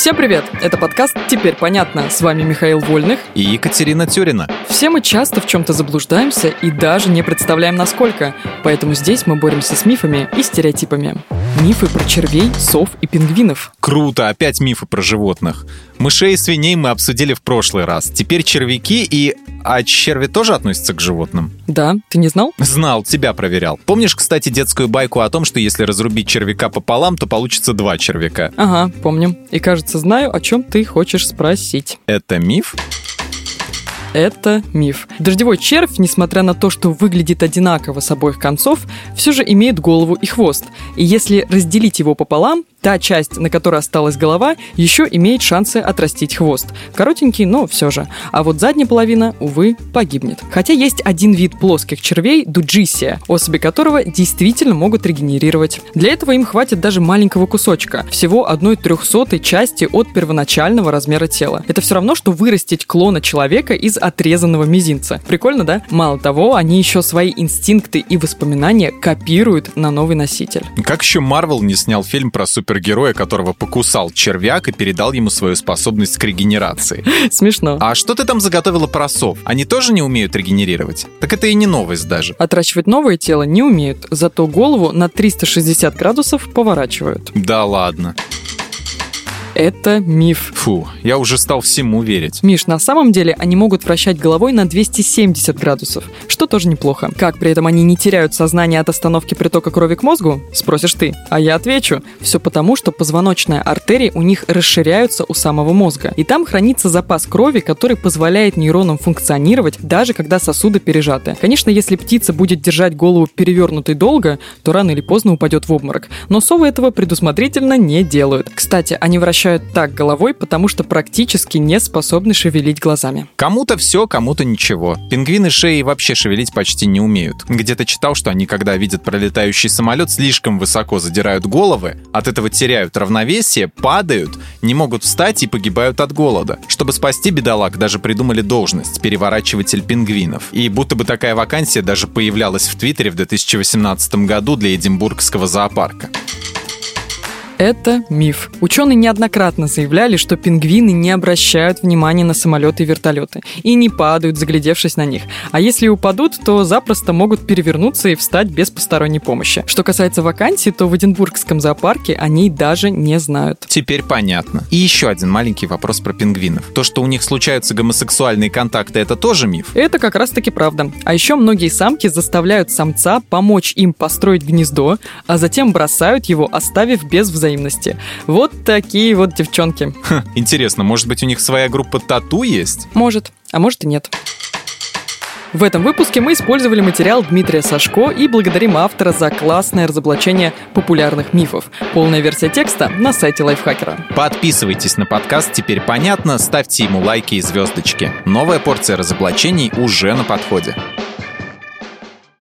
Всем привет! Это подкаст «Теперь понятно». С вами Михаил Вольных и Екатерина Тюрина. Все мы часто в чем-то заблуждаемся и даже не представляем, насколько. Поэтому здесь мы боремся с мифами и стереотипами. Мифы про червей, сов и пингвинов. Круто, опять мифы про животных. Мышей и свиней мы обсудили в прошлый раз. Теперь червяки и... А черви тоже относятся к животным? Да, ты не знал? Знал, тебя проверял. Помнишь, кстати, детскую байку о том, что если разрубить червяка пополам, то получится два червяка? Ага, помню. И кажется, знаю, о чем ты хочешь спросить. Это миф? это миф. Дождевой червь, несмотря на то, что выглядит одинаково с обоих концов, все же имеет голову и хвост. И если разделить его пополам, та часть, на которой осталась голова, еще имеет шансы отрастить хвост. Коротенький, но все же. А вот задняя половина, увы, погибнет. Хотя есть один вид плоских червей – дуджисия, особи которого действительно могут регенерировать. Для этого им хватит даже маленького кусочка, всего одной трехсотой части от первоначального размера тела. Это все равно, что вырастить клона человека из отрезанного мизинца. Прикольно, да? Мало того, они еще свои инстинкты и воспоминания копируют на новый носитель. Как еще Марвел не снял фильм про супергероя, которого покусал червяк и передал ему свою способность к регенерации? Смешно. А что ты там заготовила про сов? Они тоже не умеют регенерировать? Так это и не новость даже. Отращивать новое тело не умеют, зато голову на 360 градусов поворачивают. Да ладно это миф. Фу, я уже стал всему верить. Миш, на самом деле они могут вращать головой на 270 градусов, что тоже неплохо. Как при этом они не теряют сознание от остановки притока крови к мозгу? Спросишь ты. А я отвечу. Все потому, что позвоночная артерии у них расширяются у самого мозга. И там хранится запас крови, который позволяет нейронам функционировать, даже когда сосуды пережаты. Конечно, если птица будет держать голову перевернутой долго, то рано или поздно упадет в обморок. Но совы этого предусмотрительно не делают. Кстати, они вращают вращают так головой, потому что практически не способны шевелить глазами. Кому-то все, кому-то ничего. Пингвины шеи вообще шевелить почти не умеют. Где-то читал, что они, когда видят пролетающий самолет, слишком высоко задирают головы, от этого теряют равновесие, падают, не могут встать и погибают от голода. Чтобы спасти бедолаг, даже придумали должность – переворачиватель пингвинов. И будто бы такая вакансия даже появлялась в Твиттере в 2018 году для Эдинбургского зоопарка это миф. Ученые неоднократно заявляли, что пингвины не обращают внимания на самолеты и вертолеты и не падают, заглядевшись на них. А если упадут, то запросто могут перевернуться и встать без посторонней помощи. Что касается вакансий, то в Эдинбургском зоопарке они даже не знают. Теперь понятно. И еще один маленький вопрос про пингвинов. То, что у них случаются гомосексуальные контакты, это тоже миф? Это как раз таки правда. А еще многие самки заставляют самца помочь им построить гнездо, а затем бросают его, оставив без взаимодействия взаимности. Вот такие вот девчонки. Ха, интересно, может быть у них своя группа тату есть? Может, а может и нет. В этом выпуске мы использовали материал Дмитрия Сашко и благодарим автора за классное разоблачение популярных мифов. Полная версия текста на сайте Лайфхакера. Подписывайтесь на подкаст «Теперь понятно», ставьте ему лайки и звездочки. Новая порция разоблачений уже на подходе.